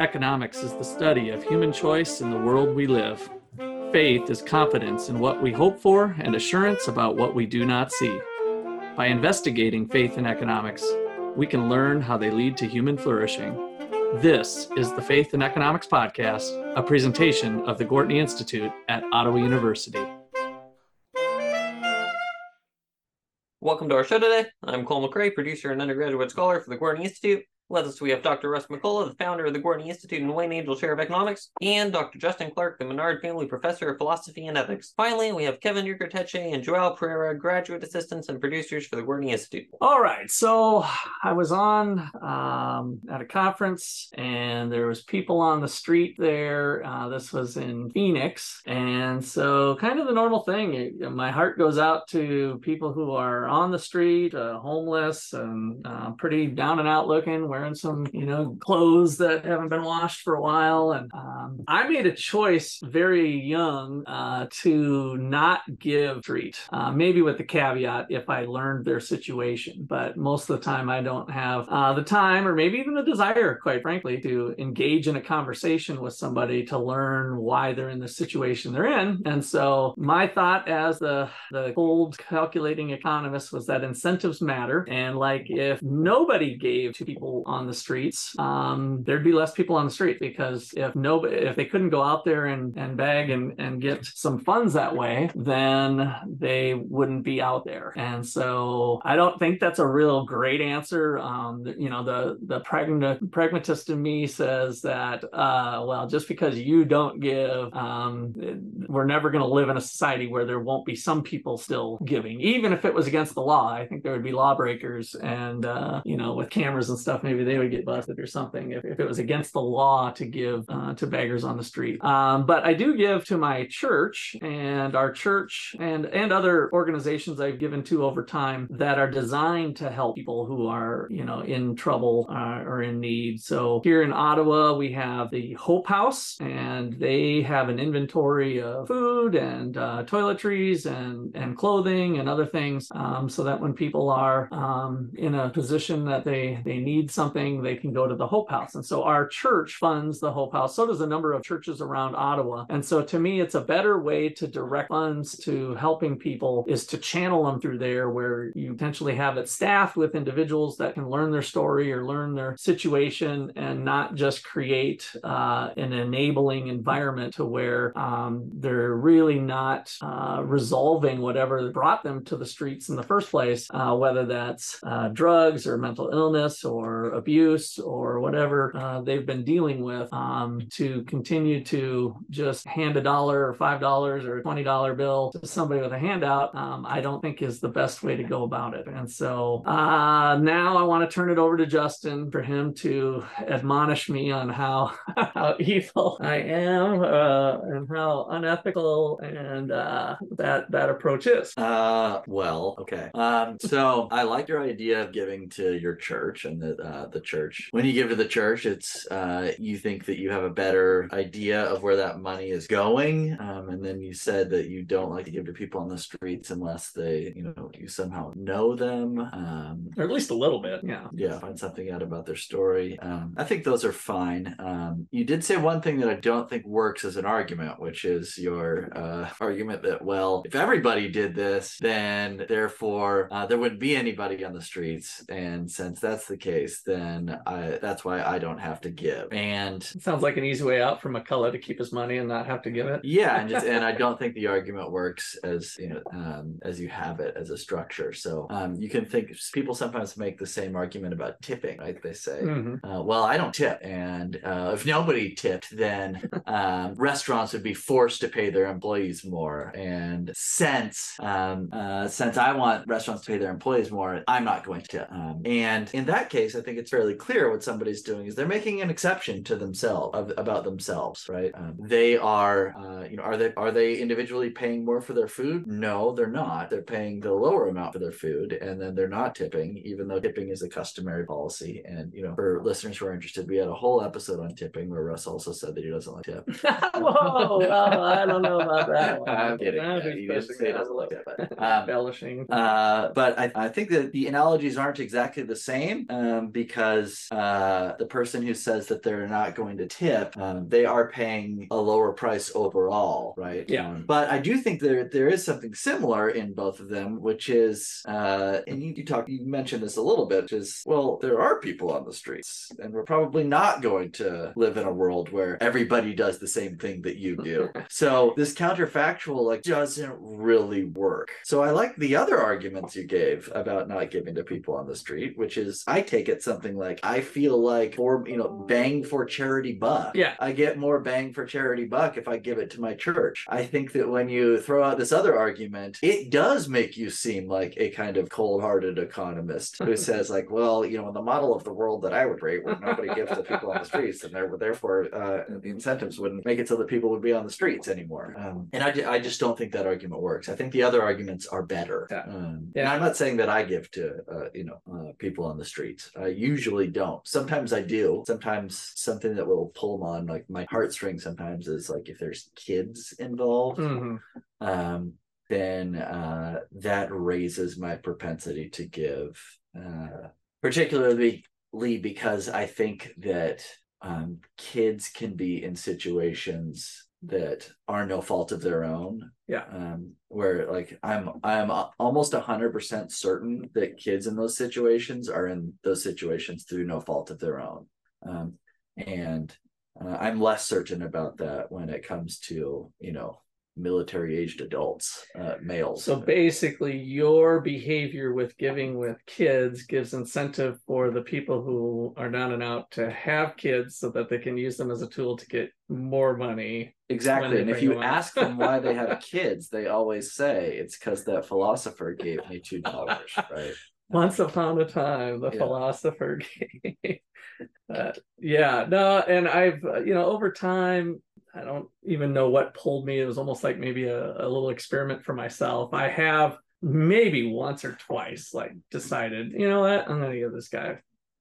Economics is the study of human choice in the world we live. Faith is confidence in what we hope for and assurance about what we do not see. By investigating faith in economics, we can learn how they lead to human flourishing. This is the Faith in Economics Podcast, a presentation of the Gortney Institute at Ottawa University. Welcome to our show today. I'm Cole McRae, producer and undergraduate scholar for the Gortney Institute. With us, we have Dr. Russ McCullough, the founder of the Gortney Institute and Wayne Angell Chair of Economics, and Dr. Justin Clark, the Menard Family Professor of Philosophy and Ethics. Finally, we have Kevin Yurkerteche and Joao Pereira, graduate assistants and producers for the Gortney Institute. All right, so I was on um, at a conference, and there was people on the street there. Uh, this was in Phoenix, and so kind of the normal thing. It, my heart goes out to people who are on the street, uh, homeless, and uh, pretty down and out looking wearing some, you know, clothes that haven't been washed for a while. And um, I made a choice very young uh, to not give street, uh, maybe with the caveat if I learned their situation. But most of the time, I don't have uh, the time or maybe even the desire, quite frankly, to engage in a conversation with somebody to learn why they're in the situation they're in. And so my thought as the, the cold calculating economist was that incentives matter. And like if nobody gave to people on the streets, um, there'd be less people on the street because if nobody, if they couldn't go out there and, and beg and, and get some funds that way, then they wouldn't be out there. And so I don't think that's a real great answer. Um, you know, the the pragma- pragmatist in me says that uh, well, just because you don't give, um, we're never going to live in a society where there won't be some people still giving, even if it was against the law. I think there would be lawbreakers, and uh, you know, with cameras and stuff, maybe maybe they would get busted or something if, if it was against the law to give uh, to beggars on the street. Um, but I do give to my church and our church and and other organizations I've given to over time that are designed to help people who are you know in trouble uh, or in need. So here in Ottawa we have the Hope House and they have an inventory of food and uh, toiletries and and clothing and other things um, so that when people are um, in a position that they they need something something, they can go to the Hope House. And so our church funds the Hope House. So does a number of churches around Ottawa. And so to me, it's a better way to direct funds to helping people is to channel them through there where you potentially have it staffed with individuals that can learn their story or learn their situation and not just create uh, an enabling environment to where um, they're really not uh, resolving whatever brought them to the streets in the first place, uh, whether that's uh, drugs or mental illness or abuse or whatever uh, they've been dealing with um, to continue to just hand a dollar or five dollars or a twenty dollar bill to somebody with a handout um, i don't think is the best way to go about it. And so uh, now i want to turn it over to justin for him to admonish me on how how evil i am uh, and how unethical and uh, that that approach is. Uh well okay. Um so i like your idea of giving to your church and that uh, the church. When you give to the church, it's uh, you think that you have a better idea of where that money is going, um, and then you said that you don't like to give to people on the streets unless they, you know, you somehow know them, um, or at least a little bit. Yeah, yeah, find something out about their story. Um, I think those are fine. Um, you did say one thing that I don't think works as an argument, which is your uh, argument that well, if everybody did this, then therefore uh, there wouldn't be anybody on the streets, and since that's the case, then I that's why I don't have to give. And it sounds like an easy way out for McCullough to keep his money and not have to give it. Yeah, and just, and I don't think the argument works as you know um, as you have it as a structure. So um, you can think people sometimes make the same argument about tipping, right? They say, mm-hmm. uh, "Well, I don't tip," and uh, if nobody tipped, then um, restaurants would be forced to pay their employees more. And since um, uh, since I want restaurants to pay their employees more, I'm not going to. Um, and in that case, I think it's fairly clear what somebody's doing is they're making an exception to themselves of, about themselves, right? Um, they are, uh, you know, are they are they individually paying more for their food? No, they're not. They're paying the lower amount for their food, and then they're not tipping, even though tipping is a customary policy. And you know, for listeners who are interested, we had a whole episode on tipping where Russ also said that he doesn't like tip. Whoa, well, I don't know about that. One. I'm kidding. Yeah, he doesn't say he doesn't like tip. Um, embellishing. Uh, but I, I think that the analogies aren't exactly the same um, because because uh, the person who says that they're not going to tip, um, they are paying a lower price overall, right? Yeah. Um, but I do think there there is something similar in both of them, which is, uh, and you, you talk, you mentioned this a little bit, which is, well, there are people on the streets, and we're probably not going to live in a world where everybody does the same thing that you do. so this counterfactual like doesn't really work. So I like the other arguments you gave about not giving to people on the street, which is I take it something like I feel like for you know bang for charity buck. Yeah. I get more bang for charity buck if I give it to my church. I think that when you throw out this other argument, it does make you seem like a kind of cold-hearted economist who says like, well, you know, in the model of the world that I would rate, where nobody gives to people on the streets, and there therefore uh, the incentives wouldn't make it so that people would be on the streets anymore. Um, and I, I just don't think that argument works. I think the other arguments are better. Yeah. Um, Yeah. And I'm not saying that I give to uh, you know uh, people on the streets. I usually don't. Sometimes I do. Sometimes something that will pull them on like my heartstring. Sometimes is like if there's kids involved, Mhm. um, then uh, that raises my propensity to give, uh, particularly because I think that um, kids can be in situations that are no fault of their own. Yeah. Um, where like I'm I'm almost hundred percent certain that kids in those situations are in those situations through no fault of their own. Um, and uh, I'm less certain about that when it comes to you know military aged adults, uh, males. So basically, your behavior with giving with kids gives incentive for the people who are down and out to have kids so that they can use them as a tool to get more money. Exactly. And if you ask them why they have kids, they always say it's because that philosopher gave me two dollars, right? Once upon a time, the Yeah. philosopher gave. Uh, yeah, no, and I've, uh, you know, over time, I don't even know what pulled me. It was almost like maybe a, a little experiment for myself. I have maybe once or twice like decided, you know what, I'm to give this guy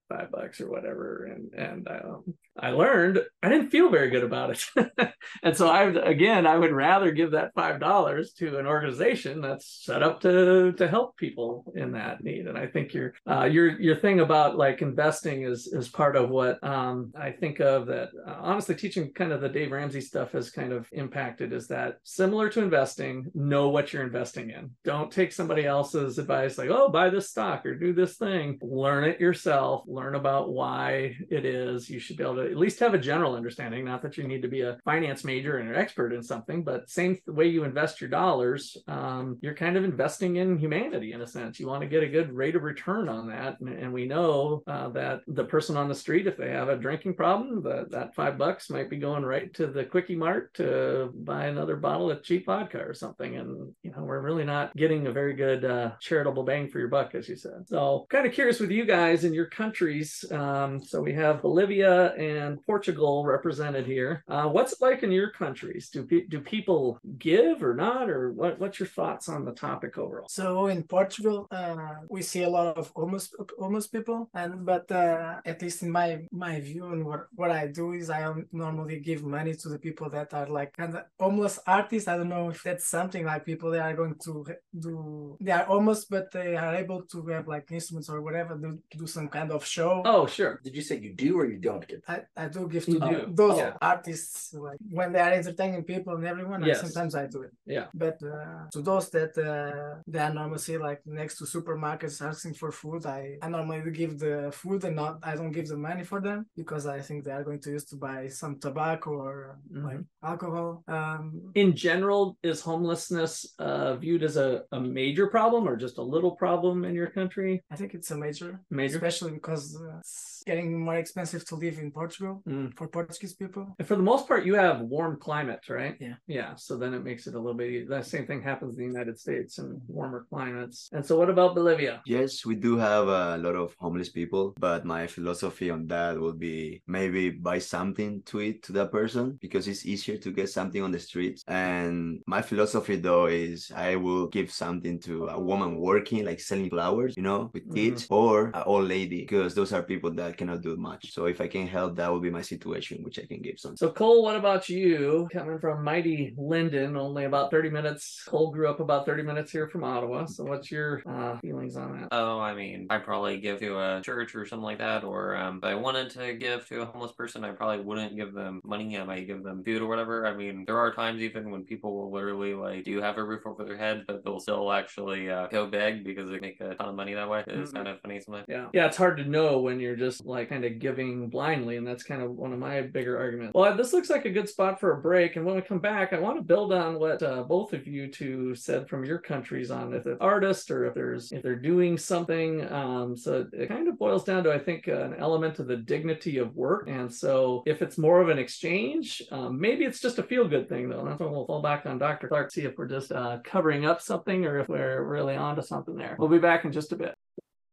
five bucks or whatever. And, and um, I learned I didn't feel very good about it. and so I, again, I would rather give that $5 to an organization that's set up to, to help people in that need. And I think your, uh, your, your thing about like investing is, is part of what um, I think of that uh, honestly teaching kind of the Dave Ramsey stuff has kind of impacted is that similar to investing, know what you're investing in. Don't take somebody else's advice like, oh, buy this stock or do this thing. Learn it yourself. Learn about why it is. You should be able to at least have a general understanding. Not that you need to be a finance major and an expert in something, but same way you invest your dollars, um, you're kind of investing in humanity in a sense. You want to get a good rate of return on that. And, and we know uh, that the person on the street, if they have a drinking problem, that that five bucks might be going right to the quickie mart to buy another bottle of cheap vodka or something. And, you know, we're really not getting a very good uh, charitable bang for your buck, as you said. So, kind of curious with you guys in your countries. Um, so, we have Bolivia and Portugal represented here. Uh, what's it like in your countries? Do, pe- do people give or not? Or what, what's your thoughts on the topic overall? So in Portugal, uh, we see a lot of homeless homeless people, and but uh, at least in my my view and what what I do is I normally give money to the people that are like kind of homeless artists. I don't know if that's something like people that are going to do they are homeless but they are able to have like instruments or whatever to do some kind of show. Oh, sure. Did you say you do or you don't give? I, I do give to do. those artists like when they are entertaining people and everyone. I- Yes. sometimes I do it. Yeah. But uh, to those that uh, they are normally like next to supermarkets asking for food, I, I normally give the food and not I don't give the money for them because I think they are going to use to buy some tobacco or like alcohol. Um, in general, is homelessness uh, viewed as a, a major problem or just a little problem in your country? I think it's a major, Major. especially because uh, it's getting more expensive to live in Portugal Mm. for Portuguese people. And for the most part, you have warm climates, right? Yeah. Yeah. So then it makes it a little bit. The same thing happens in the United States and warmer climates. And so, what about Bolivia? Yes, we do have a lot of homeless people, but my philosophy on that would be maybe buy something to eat to that person because it's easier to get something on the streets. And my philosophy though is I will give something to a woman working, like selling flowers, you know, with kids, or an old lady, because those are people that cannot do much. So if I can help that would be my situation, which I can give some. So Cole, what about you? Coming from mighty Linden, only about 30 minutes. Cole grew up about 30 minutes here from Ottawa. So what's your uh, feelings on that? Oh, I mean, I'd probably give to a church or something like that. Or um, if I wanted to give to a homeless person, I probably wouldn't give them money. I might give them food or whatever. I mean, there are times even when people will literally like do have a roof over their head, but they'll still actually uh, go beg because they make a ton of money that way. It's Mhm. kind of funny sometimes. Yeah. Yeah, it's hard to know when you're just like kind of giving blindly. And that's kind of one of my bigger arguments. Well, this looks like a good spot for a break. And when we come back, I want to build on what uh, both of you two said from your countries on if it's artist or if there's if they're doing something. Um, so it kind of boils down to, I think, an element of the dignity of work. And so if it's more of an exchange, um, maybe it's just a feel good thing, though. That's when we'll fall back on Dr. Clark, see if we're just uh, covering up something or if we're really onto something there. We'll be back in just a bit.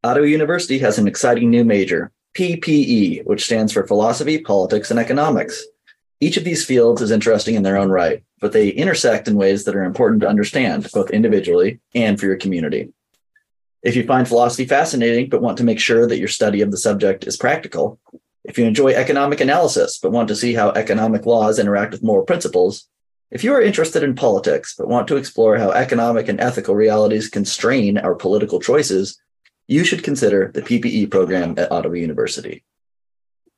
Ottawa University has an exciting new major, PPE, which stands for Philosophy, Politics, and Economics. Each of these fields is interesting in their own right, but they intersect in ways that are important to understand, both individually and for your community. If you find philosophy fascinating, but want to make sure that your study of the subject is practical, if you enjoy economic analysis, but want to see how economic laws interact with moral principles, if you are interested in politics, but want to explore how economic and ethical realities constrain our political choices, you should consider the PPE program at Ottawa University.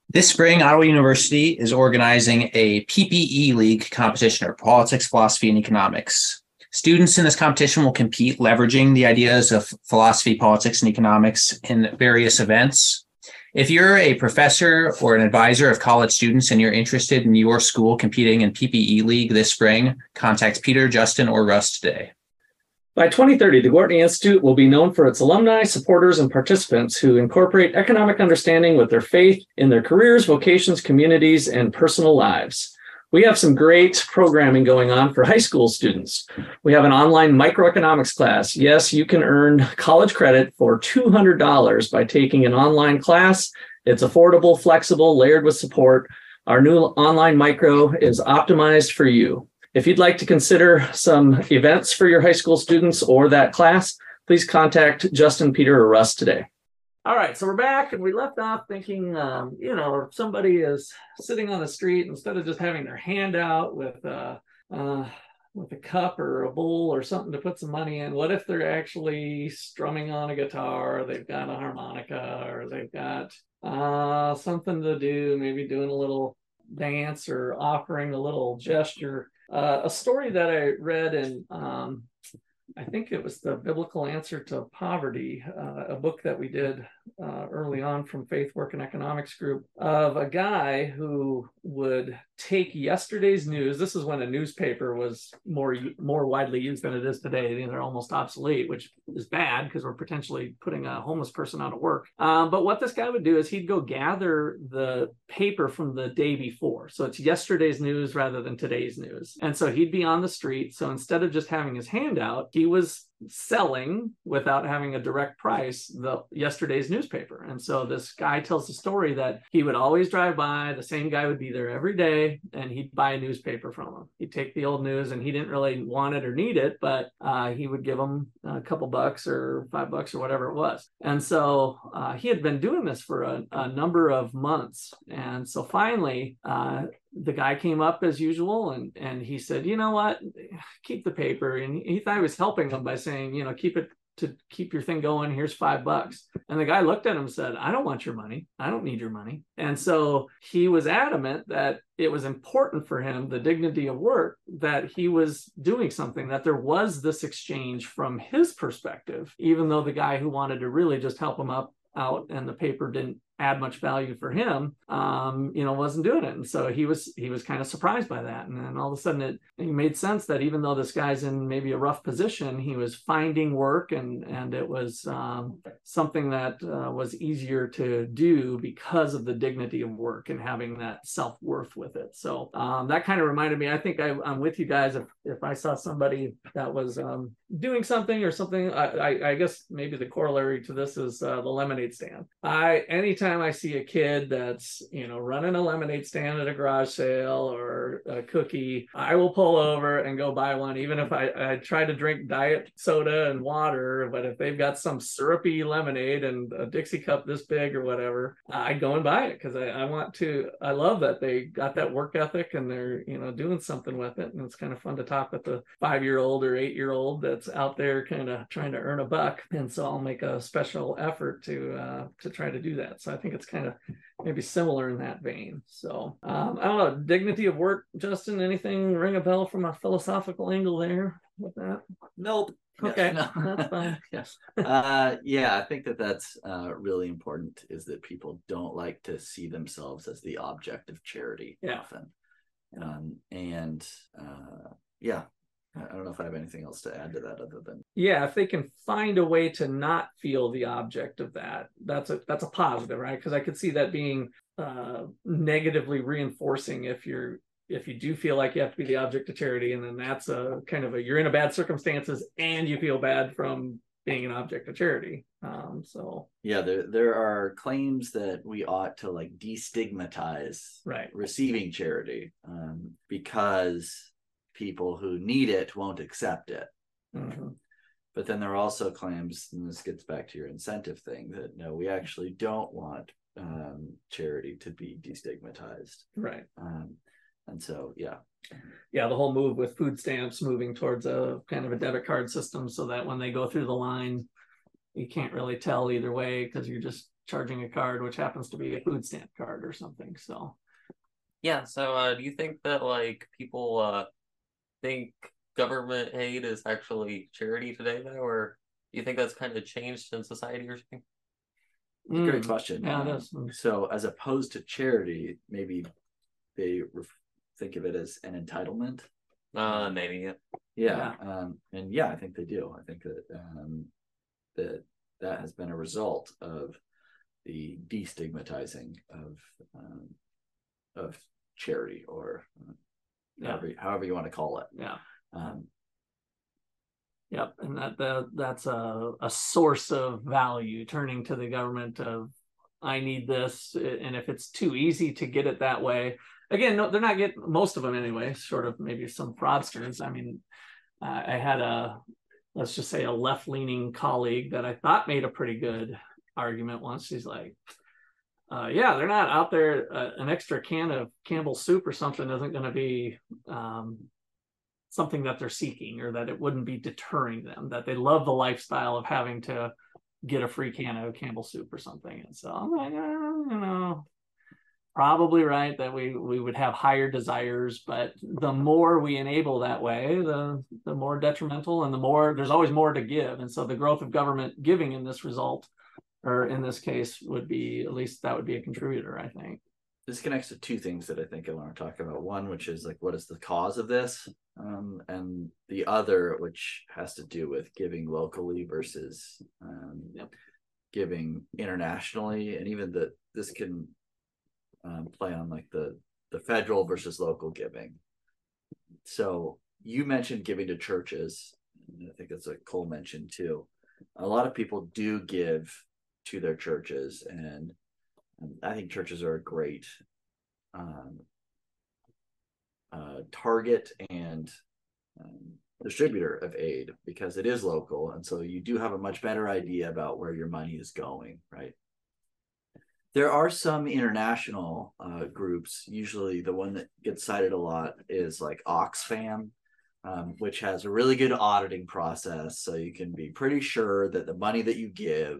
This spring, Ottawa University is organizing a PPE League competition or politics, philosophy, and economics. Students in this competition will compete leveraging the ideas of philosophy, politics, and economics in various events. If you're a professor or an advisor of college students and you're interested in your school competing in PPE League this spring, contact Peter, Justin, or Russ today. By 2030, the Gortney Institute will be known for its alumni, supporters, and participants who incorporate economic understanding with their faith in their careers, vocations, communities, and personal lives. We have some great programming going on for high school students. We have an online microeconomics class. Yes, you can earn college credit for $200 by taking an online class. It's affordable, flexible, layered with support. Our new online micro is optimized for you. If you'd like to consider some events for your high school students or that class, please contact Justin, Peter, or Russ today. All right, so we're back and we left off thinking, um, you know, if somebody is sitting on the street instead of just having their hand out with uh, uh, with a cup or a bowl or something to put some money in, what if they're actually strumming on a guitar, they've got a harmonica, or they've got uh, something to do, maybe doing a little dance or offering a little gesture. Uh, a story that I read in, um, I think it was the Biblical Answer to Poverty, uh, a book that we did uh, early on from Faith Work and Economics Group, of a guy who would take yesterday's news. This is when a newspaper was more more widely used than it is today. They're almost obsolete, which is bad because we're potentially putting a homeless person out of work. Um, but what this guy would do is he'd go gather the paper from the day before. So it's yesterday's news rather than today's news. And so he'd be on the street. So instead of just having his hand out, he was selling without having a direct price the yesterday's newspaper. And so this guy tells the story that he would always drive by the same guy would be there every day and he'd buy a newspaper from him. He'd take the old news and he didn't really want it or need it but uh, he would give him a couple bucks or five bucks or whatever it was. And so uh, he had been doing this for a, a, number of months. And so finally uh, the guy came up as usual and and he said you know what? Keep the paper. And he thought i was helping him by saying you know keep it to keep your thing going. Here's five bucks. And the guy looked at him and said i don't want your money. I don't need your money. And so he was adamant that it was important for him the dignity of work that he was doing something that there was this exchange from his perspective even though the guy who wanted to really just help him up out and the paper didn't add much value for him um, you know wasn't doing it. And so he was he was kind of surprised by that. And then all of a sudden it, it made sense that even though this guy's in maybe a rough position he was finding work and and it was um, something that uh, was easier to do because of the dignity of work and having that self-worth with it. So um, that kind of reminded me i think I, am with you guys. If if i saw somebody that was um, doing something or something I, I, I guess maybe the corollary to this is uh, the lemonade stand. I anytime anytime I see a kid that's, you know, running a lemonade stand at a garage sale or a cookie, I will pull over and go buy one, even if I, I try to drink diet soda and water. But if they've got some syrupy lemonade and a Dixie cup this big or whatever, I go and buy it because I, I want to, I love that they got that work ethic and they're, you know, doing something with it. And it's kind of fun to talk with the five year old or eight year old that's out there kind of trying to earn a buck. And so I'll make a special effort to, uh, to try to do that. So I think it's kind of maybe similar in that vein. So um, I don't know, dignity of work, Justin, anything ring a bell from a philosophical angle there with that? Nope. Okay, Yes, no. that's fine. yes. Uh, yeah, I think that that's uh, really important. Is that people don't like to see themselves as the object of charity Yeah. often, um, and uh, yeah, I don't know if I have anything else to add to that other than yeah if they can find a way to not feel the object of that that's a that's a positive right? Because i could see that being uh negatively reinforcing if you're if you do feel like you have to be the object of charity and then that's a kind of a you're in a bad circumstances and you feel bad from being an object of charity. Um so. Yeah, there there are claims that we ought to like destigmatize right. receiving charity um, because people who need it won't accept it. Mhm. But then there are also claims, and this gets back to your incentive thing, that no, we actually don't want um, charity to be destigmatized. right Um, and so, yeah, yeah the whole move with food stamps moving towards a kind of a debit card system so that when they go through the line you can't really tell either way because you're just charging a card which happens to be a food stamp card or something so Yeah, so uh, do you think that like people uh think government aid is actually charity today though, or do you think that's kind of changed in society or something? great Mm, question. yeah Um, is So, as opposed to charity, maybe they ref- think of it as an entitlement. Uh maybe yeah. Yeah, um, and yeah, I think they do. I think that um, that that has been a result of the destigmatizing of um, of charity, or uh, Yeah. however, however you want to call it. yeah Um, Yep, and that, that that's a, a source of value. Turning to the government of, I need this, and if it's too easy to get it that way, again, no, they're not getting most of them anyway. Sort of maybe some fraudsters. I mean, uh, I had a let's just say a left leaning colleague that I thought made a pretty good argument once. She's like. Uh, yeah, they're not out there. Uh, an extra can of Campbell's soup or something isn't going to be um, something that they're seeking or that it wouldn't be deterring them that they love the lifestyle of having to get a free can of campbell soup or something and so i'm like uh, you know probably right that we we would have higher desires but the more we enable that way the the more detrimental and the more there's always more to give and so the growth of government giving in this result or in this case would be at least that would be a contributor i think this connects to two things that I think I want to talk about. One, which is like, what is the cause of this? Um, and the other, which has to do with giving locally versus um, Yep. giving internationally, and even that this can um, play on like the the federal versus local giving. So you mentioned giving to churches. and I think that's what Cole mentioned too. A lot of people do give to their churches, and I think churches are a great um, uh, target and um, distributor of aid because it is local. And so you do have a much better idea about where your money is going, right? There are some international uh, groups. Usually, the one that gets cited a lot is like Oxfam, um, which has a really good auditing process. So you can be pretty sure that the money that you give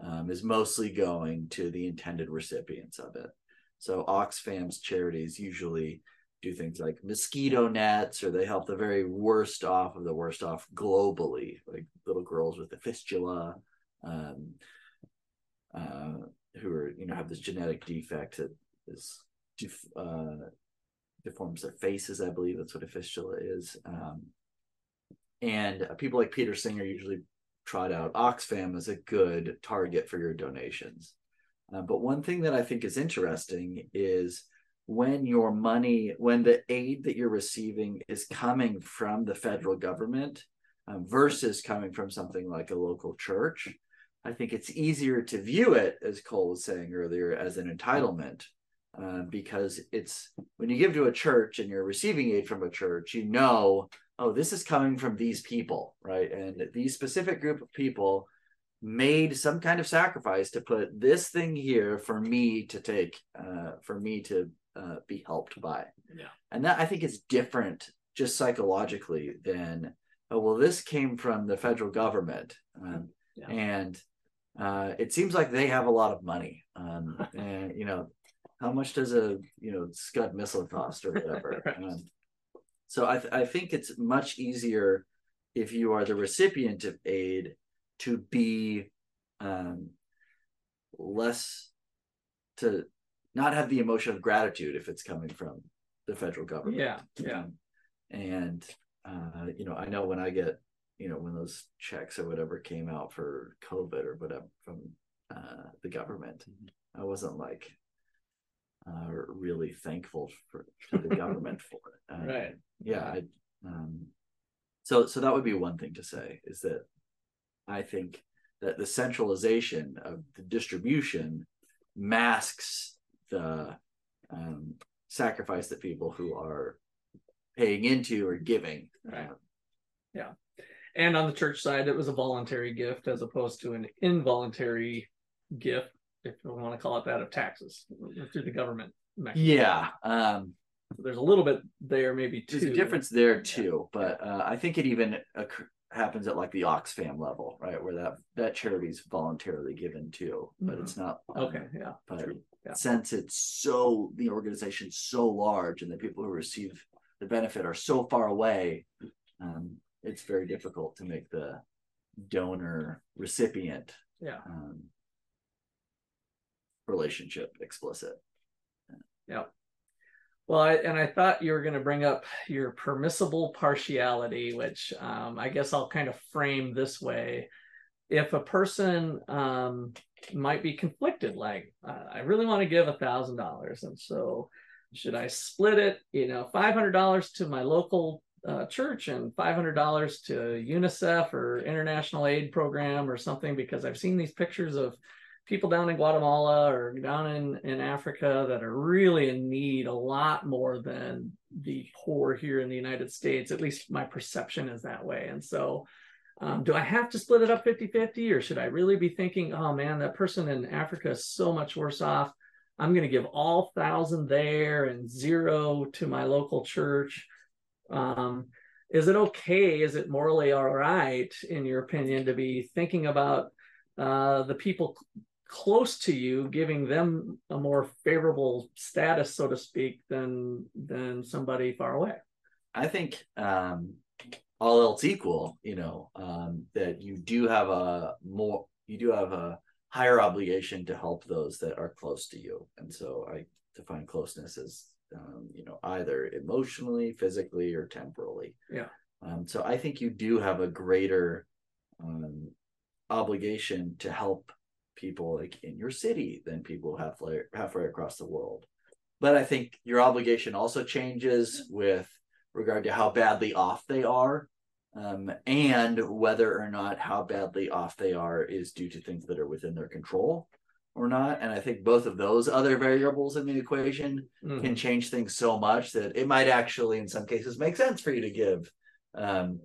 um, is mostly going to the intended recipients of it. So Oxfam's charities usually do things like mosquito nets, or they help the very worst off of the worst off globally, like little girls with a fistula, um, uh, who are you know have this genetic defect that is def- uh, deforms their faces. I believe that's what a fistula is. Um, and uh, people like Peter Singer usually trot out Oxfam as a good target for your donations. Uh, but one thing that I think is interesting is when your money, when the aid that you're receiving is coming from the federal government um, versus coming from something like a local church, I think it's easier to view it, as Cole was saying earlier, as an entitlement. Uh, because it's when you give to a church and you're receiving aid from a church, you know, oh, this is coming from these people, right? And these specific group of people made some kind of sacrifice to put this thing here for me to take, uh, for me to uh, be helped by. Yeah. And that I think is different just psychologically than, oh, well, this came from the federal government. Um, Yeah. And uh, it seems like they have a lot of money. Um, and, you know, how much does a, you know, Scud missile cost or whatever? Right. um, so I, th- I think it's much easier if you are the recipient of aid to be um, less to not have the emotion of gratitude if it's coming from the federal government. Yeah, yeah. And uh, you know, I know when I get, you know, when those checks or whatever came out for COVID or whatever from uh, the government, I wasn't like uh, really thankful for to the government for it. Uh, Right. yeah I, um so so that would be one thing to say is that i think that the centralization of the distribution masks the um sacrifice that people who are paying into or giving Right. Yeah. And on the church side, it was a voluntary gift as opposed to an involuntary gift, if you want to call it that, of taxes through the government. mechanism. yeah um So there's a little bit there, maybe too. there's a difference there too but uh, i think it even occur- happens at like the oxfam level right where that that charity is voluntarily given too but Mhm. it's not Okay, yeah. but yeah. since it's so the organization's so large and the people who receive the benefit are so far away um, it's very difficult to make the donor recipient Yeah. um, relationship explicit Yeah. Well, I, and I thought you were going to bring up your permissible partiality, which um, I guess I'll kind of frame this way. If a person um, might be conflicted, like uh, I really want to give a thousand dollars, and so should I split it? You know, five hundred dollars to my local uh, church and five hundred dollars to UNICEF or International Aid Program or something, because I've seen these pictures of people down in Guatemala or down in, in Africa that are really in need a lot more than the poor here in the United States. At least my perception is that way. And so, um, do I have to split it up 50 50 or should I really be thinking, oh man, that person in Africa is so much worse off? I'm going to give all thousand there and zero to my local church. Um, is it okay? Is it morally all right, in your opinion, to be thinking about uh, the people close to you, giving them a more favorable status, so to speak, than than somebody far away. i think um, all else equal you know um, that you do have a more you do have a higher obligation to help those that are close to you and so i define closeness as um, you know either emotionally physically or temporally Yeah. um, so i think you do have a greater um, obligation to help people like in your city than people halfway halfway across the world but i think your obligation also changes with regard to how badly off they are um, and whether or not how badly off they are is due to things that are within their control or not. And I think both of those other variables in the equation Mhm. can change things so much that it might actually, in some cases, make sense for you to give um,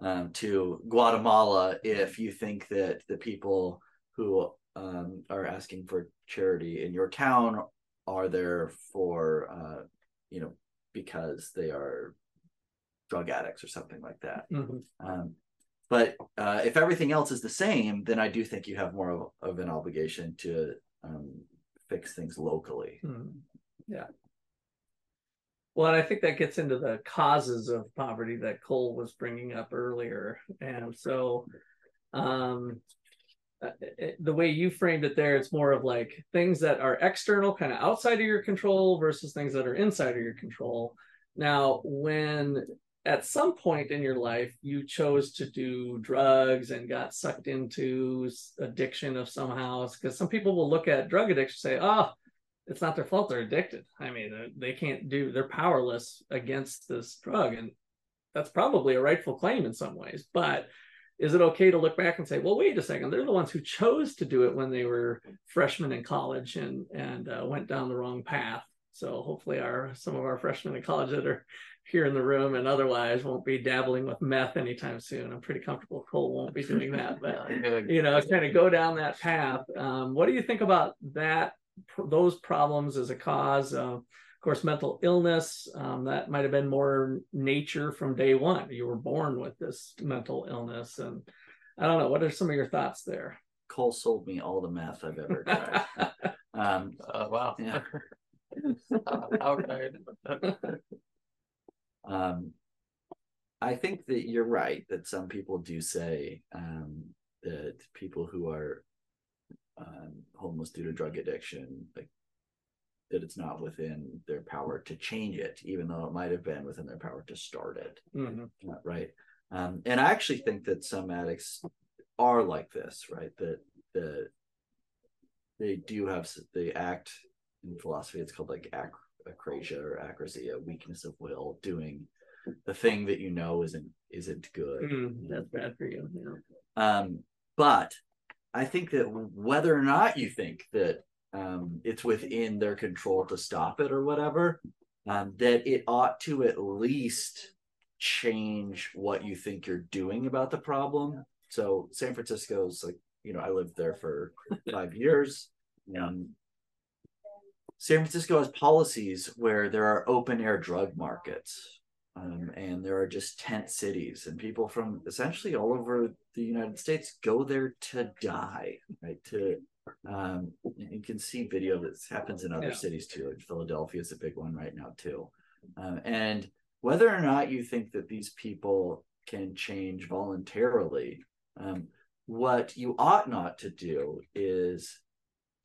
um, to Guatemala if you think that the people who um, are asking for charity in your town are there for, uh, you know, because they are drug addicts or something like that. Mhm. Um, but uh, if everything else is the same, then I do think you have more of, of an obligation to um, fix things locally. Mhm. Yeah. Well, and I think that gets into the causes of poverty that Cole was bringing up earlier. And so, um, the way you framed it there, it's more of like things that are external, kind of outside of your control versus things that are inside of your control. Now, when at some point in your life you chose to do drugs and got sucked into addiction of somehow, because some people will look at drug addiction and say, oh, it's not their fault they're addicted. I mean, uh, they can't do, they're powerless against this drug. And that's probably a rightful claim in some ways. But is it okay to look back and say, well, wait a second, they're the ones who chose to do it when they were freshmen in college and and uh, went down the wrong path. So hopefully, our some of our freshmen in college that are here in the room and otherwise won't be dabbling with meth anytime soon. I'm pretty comfortable Cole won't be doing that, but you know, kind of go down that path. Um, what do you think about that? Those problems as a cause of course, mental illness, um, that might have been more nature from day one. You were born with this mental illness. And I don't know, what are some of your thoughts there? Cole sold me all the meth I've ever tried. um, uh, wow. Yeah. How could um, I think that you're right that some people do say um, that people who are um, homeless due to drug addiction, like that it's not within their power to change it, even though it might have been within their power to start it. Mm-hmm. Right. Um, and I actually think that some addicts are like this, right? That the they do have they act in philosophy. It's called like ac- acrasia or acrasia, weakness of will, doing the thing that you know isn't isn't good. Mm, that's bad for you. Yeah. Um, but I think that whether or not you think that um, it's within their control to stop it or whatever, um, that it ought to at least change what you think you're doing about the problem. So San Francisco's like, you know, I lived there for five years. Um, San Francisco has policies where there are open air drug markets. Um, and there are just tent cities, and people from essentially all over the United States go there to die, right? To um, you can see video that happens in other Yeah. cities too. Like Philadelphia is a big one right now too. Um, and whether or not you think that these people can change voluntarily, um, what you ought not to do is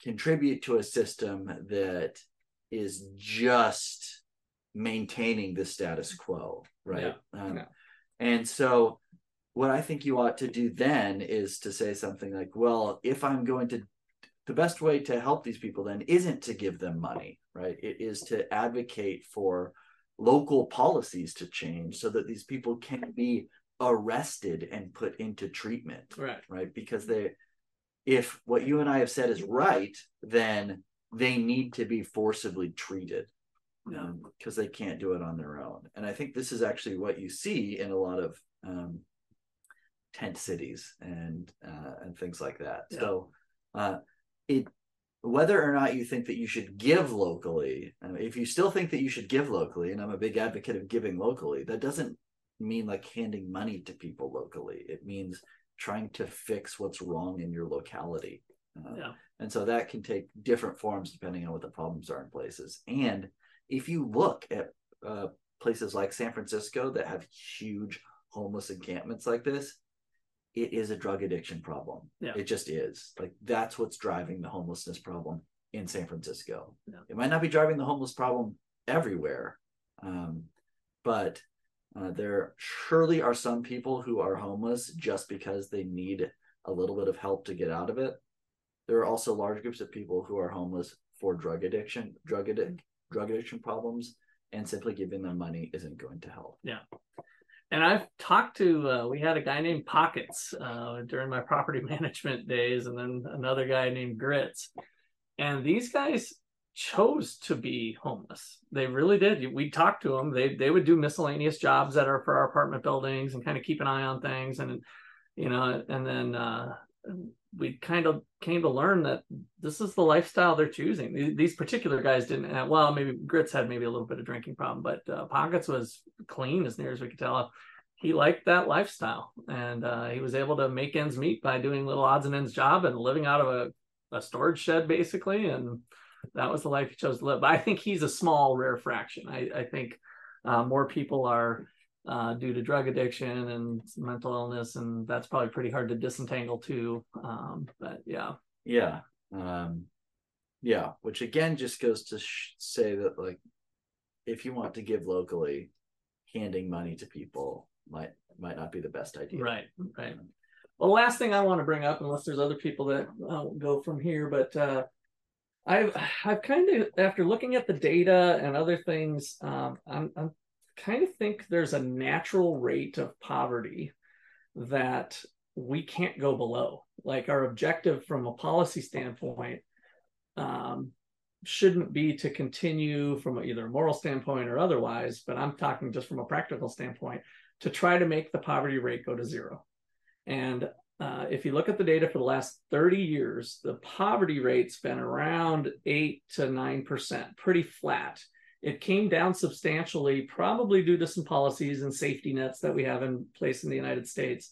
contribute to a system that is just maintaining the status quo, right? Um, yeah. And so, what I think you ought to do then is to say something like, well, if I'm going to, the best way to help these people then isn't to give them money, right? It is to advocate for local policies to change so that these people can be arrested and put into treatment Right. right? Because they, if what you and I have said is right, then they need to be forcibly treated because they can't do it on their own. And I think this is actually what you see in a lot of um, tent cities and uh, and things like that. Yeah. So uh, it whether or not you think that you should give locally, if you still think that you should give locally, and I'm a big advocate of giving locally, that doesn't mean like handing money to people locally. It means trying to fix what's wrong in your locality. Uh, Yeah. And so that can take different forms depending on what the problems are in places. And if you look at uh, places like San Francisco that have huge homeless encampments like this, it is a drug addiction problem. Yeah. It just is. Like that's what's driving the homelessness problem in San Francisco. Yeah. It might not be driving the homeless problem everywhere, um, but uh, there surely are some people who are homeless just because they need a little bit of help to get out of it. There are also large groups of people who are homeless for drug addiction, drug addict, drug addiction problems, and simply giving them money isn't going to help. And I've talked to, uh, we had a guy named Pockets uh, during my property management days, and then another guy named Grits. And these guys chose to be homeless. They really did. We talked to them. They they would do miscellaneous jobs that are for our apartment buildings and kind of keep an eye on things, and you know, and then uh, we kind of came to learn that this is the lifestyle they're choosing. These, particular guys didn't have, well, maybe Grits had maybe a little bit of drinking problem, but uh, Pockets was clean as near as we could tell. He liked that lifestyle and uh, he was able to make ends meet by doing little odds and ends job and living out of a, a storage shed basically. And that was the life he chose to live. But I think he's a small, rare fraction. I, I think uh, more people are uh, due to drug addiction and mental illness, and that's probably pretty hard to disentangle too. Um, but yeah, Yeah. Um, yeah. Which again just goes to sh- say that, like, if you want to give locally, handing money to people might might not be the best idea. right, right. Well, the last thing I want to bring up, unless there's other people that uh, go from here, but uh, I've I've kind of after looking at the data and other things, um, I'm, I'm kind of think there's a natural rate of poverty that we can't go below. Like our objective from a policy standpoint um, shouldn't be to continue from either a moral standpoint or otherwise, but I'm talking just from a practical standpoint to try to make the poverty rate go to zero. And uh, if you look at the data for the last 30 years, the poverty rate's been around 8 to 9%, pretty flat. It came down substantially, probably due to some policies and safety nets that we have in place in the United States.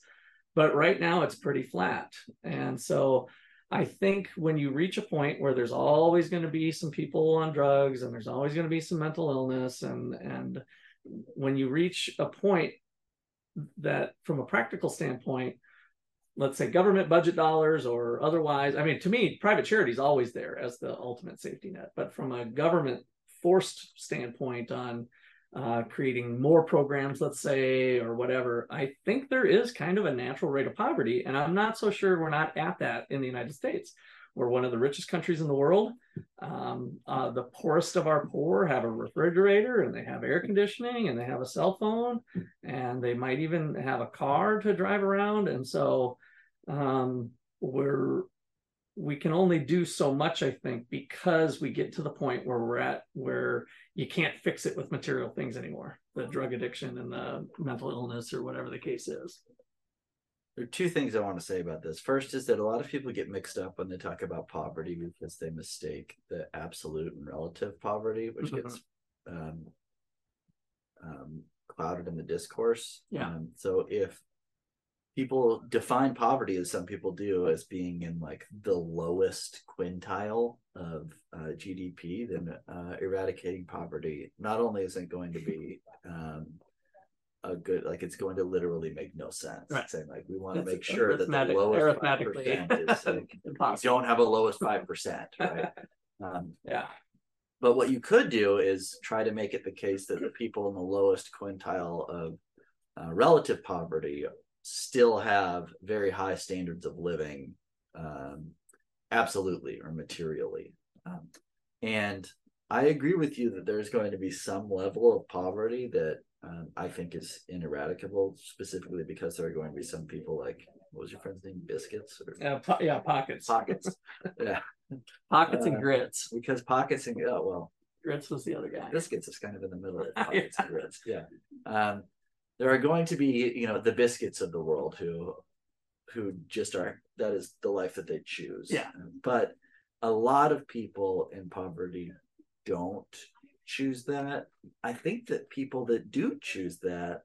But right now it's pretty flat. And so I think when you reach a point where there's always going to be some people on drugs and there's always going to be some mental illness and and when you reach a point that from a practical standpoint let's say government budget dollars or otherwise i mean to me private charity is always there as the ultimate safety net but from a government forced standpoint on uh, creating more programs, let's say, or whatever, I think there is kind of a natural rate of poverty. And I'm not so sure we're not at that in the United States. We're one of the richest countries in the world. Um, uh, the poorest of our poor have a refrigerator and they have air conditioning and they have a cell phone and they might even have a car to drive around. And so um, we're we can only do so much, I think, because we get to the point where we're at where you can't fix it with material things anymore the drug addiction and the mental illness or whatever the case is. There are two things I want to say about this. First is that a lot of people get mixed up when they talk about poverty because they mistake the absolute and relative poverty, which mm-hmm. gets um, um, clouded in the discourse. Yeah. Um, so if people define poverty as some people do as being in like the lowest quintile of uh, GDP, then uh, eradicating poverty not only isn't going to be um, a good like it's going to literally make no sense. Right. Saying like we want to make sure that the lowest five percent is like you don't have a lowest five percent, right? Um, yeah. But what you could do is try to make it the case that the people in the lowest quintile of uh, relative poverty still have very high standards of living, um, absolutely or materially. Um, and I agree with you that there's going to be some level of poverty that um, I think is ineradicable, specifically because there are going to be some people like what was your friend's name? Biscuits? Or... Yeah, po- yeah, pockets. Pockets. yeah. Pockets uh, and grits. Because pockets and oh well. Grits was the other guy. Biscuits is kind of in the middle of pockets and grits. Yeah. Um, there are going to be you know the biscuits of the world who who just are that is the life that they choose. Yeah. But a lot of people in poverty don't choose that. I think that people that do choose that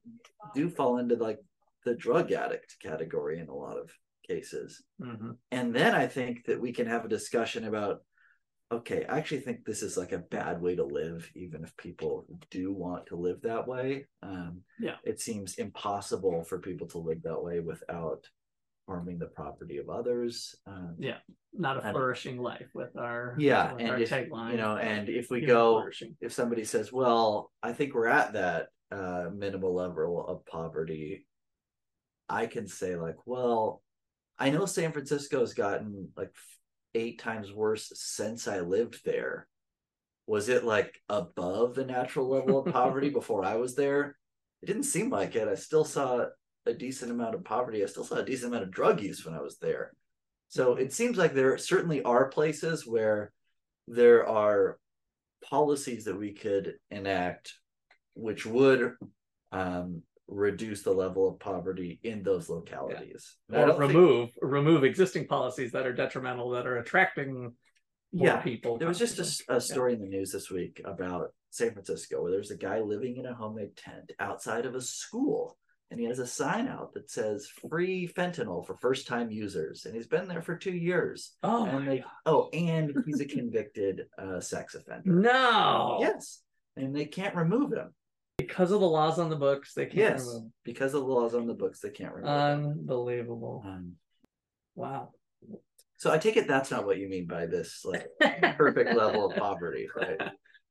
do fall into like the drug addict category in a lot of cases. Mm-hmm. and then i think that we can have a discussion about okay, I actually think this is like a bad way to live, even if people do want to live that way. Um, yeah, it seems impossible for people to live that way without harming the property of others. Um, yeah, not a flourishing and, life with our yeah, with and our if, tagline. You know, and if we go, if somebody says, "Well, I think we're at that uh, minimal level of poverty," I can say like, "Well." I know San Francisco has gotten like eight times worse since I lived there. Was it like above the natural level of poverty before I was there? It didn't seem like it. I still saw a decent amount of poverty. I still saw a decent amount of drug use when I was there. So it seems like there certainly are places where there are policies that we could enact which would um, reduce the level of poverty in those localities. Yeah. Or remove think... remove existing policies that are detrimental that are attracting yeah people. There was just a, a story yeah. in the news this week about San Francisco where there's a guy living in a homemade tent outside of a school and he has a sign out that says free fentanyl for first time users and he's been there for two years oh and they oh and he's a convicted uh, sex offender no yes and they can't remove him because of the laws on the books, they can't yes, remove. because of the laws on the books, they can't remove. Unbelievable. Um, wow. So I take it that's not what you mean by this like perfect level of poverty, right?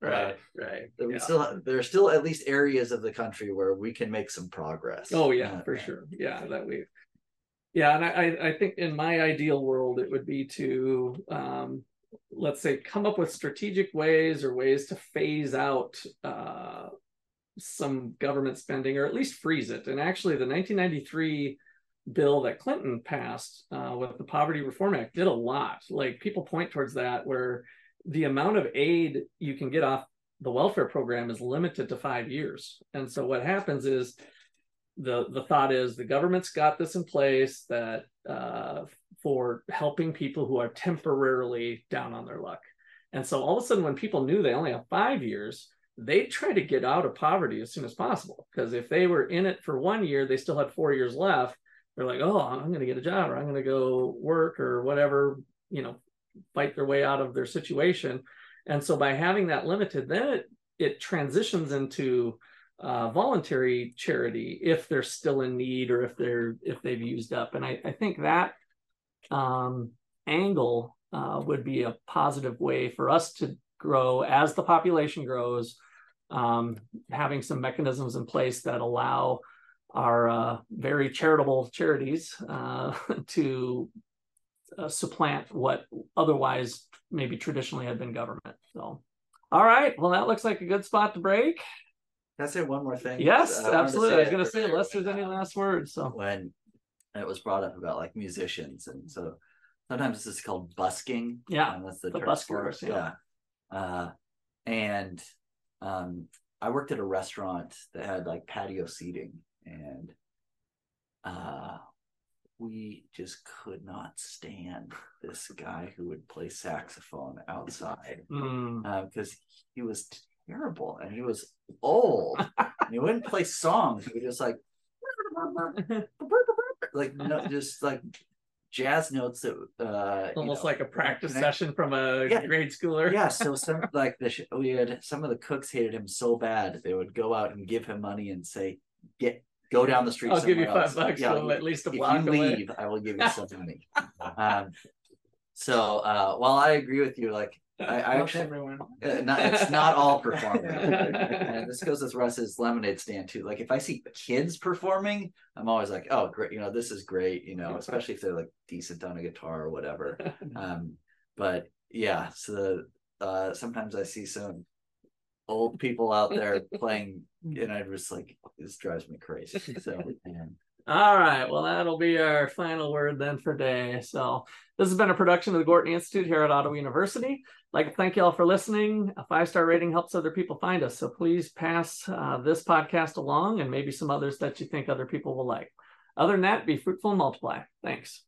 Right, right. We yeah. still there are still at least areas of the country where we can make some progress. Oh yeah, uh, for sure. Yeah, that we. Yeah, and I I think in my ideal world it would be to um, let's say come up with strategic ways or ways to phase out uh, some government spending or at least freeze it. And actually, the 1993 bill that Clinton passed uh, with the Poverty Reform Act did a lot. Like people point towards that, where the amount of aid you can get off the welfare program is limited to five years. And so what happens is the the thought is the government's got this in place that uh, for helping people who are temporarily down on their luck. And so all of a sudden, when people knew they only have five years, they try to get out of poverty as soon as possible. Because if they were in it for one year, they still had four years left. They're like, oh, I'm going to get a job or I'm going to go work or whatever, you know, fight their way out of their situation. And so by having that limited, then it, it transitions into uh, voluntary charity if they're still in need or if they're if they've used up. And I, I think that um, angle uh, would be a positive way for us to grow as the population grows, um, having some mechanisms in place that allow our uh, very charitable charities uh, to uh, supplant what otherwise maybe traditionally had been government. So, all right. Well, that looks like a good spot to break. Can I say one more thing? Yes, I absolutely. I was going to say, unless there's any last words. So, when it was brought up about like musicians, and so sometimes this is called busking. Yeah, um, that's the, the term for it. buskers, yeah. Yeah, uh, and um, I worked at a restaurant that had like patio seating, and uh, we just could not stand this guy who would play saxophone outside mm, because he was terrible and he was old and he wouldn't play songs. He was just like like no, just like jazz notes that uh you almost know, like a practice session from a Yeah. grade schooler. yeah so some like the sh- we had some of the cooks hated him so bad they would go out and give him money and say get go down the street I'll give you five else." bucks yeah, from at least a block if you away. leave i will give you some money um so uh while i agree with you like i, I actually everyone. uh, not, it's not all performing. and this goes with Russ's lemonade stand too. Like if I see kids performing, I'm always like, oh great, you know, this is great, you know, especially if they're like decent on a guitar or whatever. Um, but yeah, so uh sometimes I see some old people out there playing and I just like this drives me crazy. So and All right. Well, that'll be our final word then for day. So this has been a production of the Gorton Institute here at Ottawa University. I'd like to thank you all for listening. A five star rating helps other people find us. So please pass uh, this podcast along and maybe some others that you think other people will like. Other than that, be fruitful and multiply. Thanks.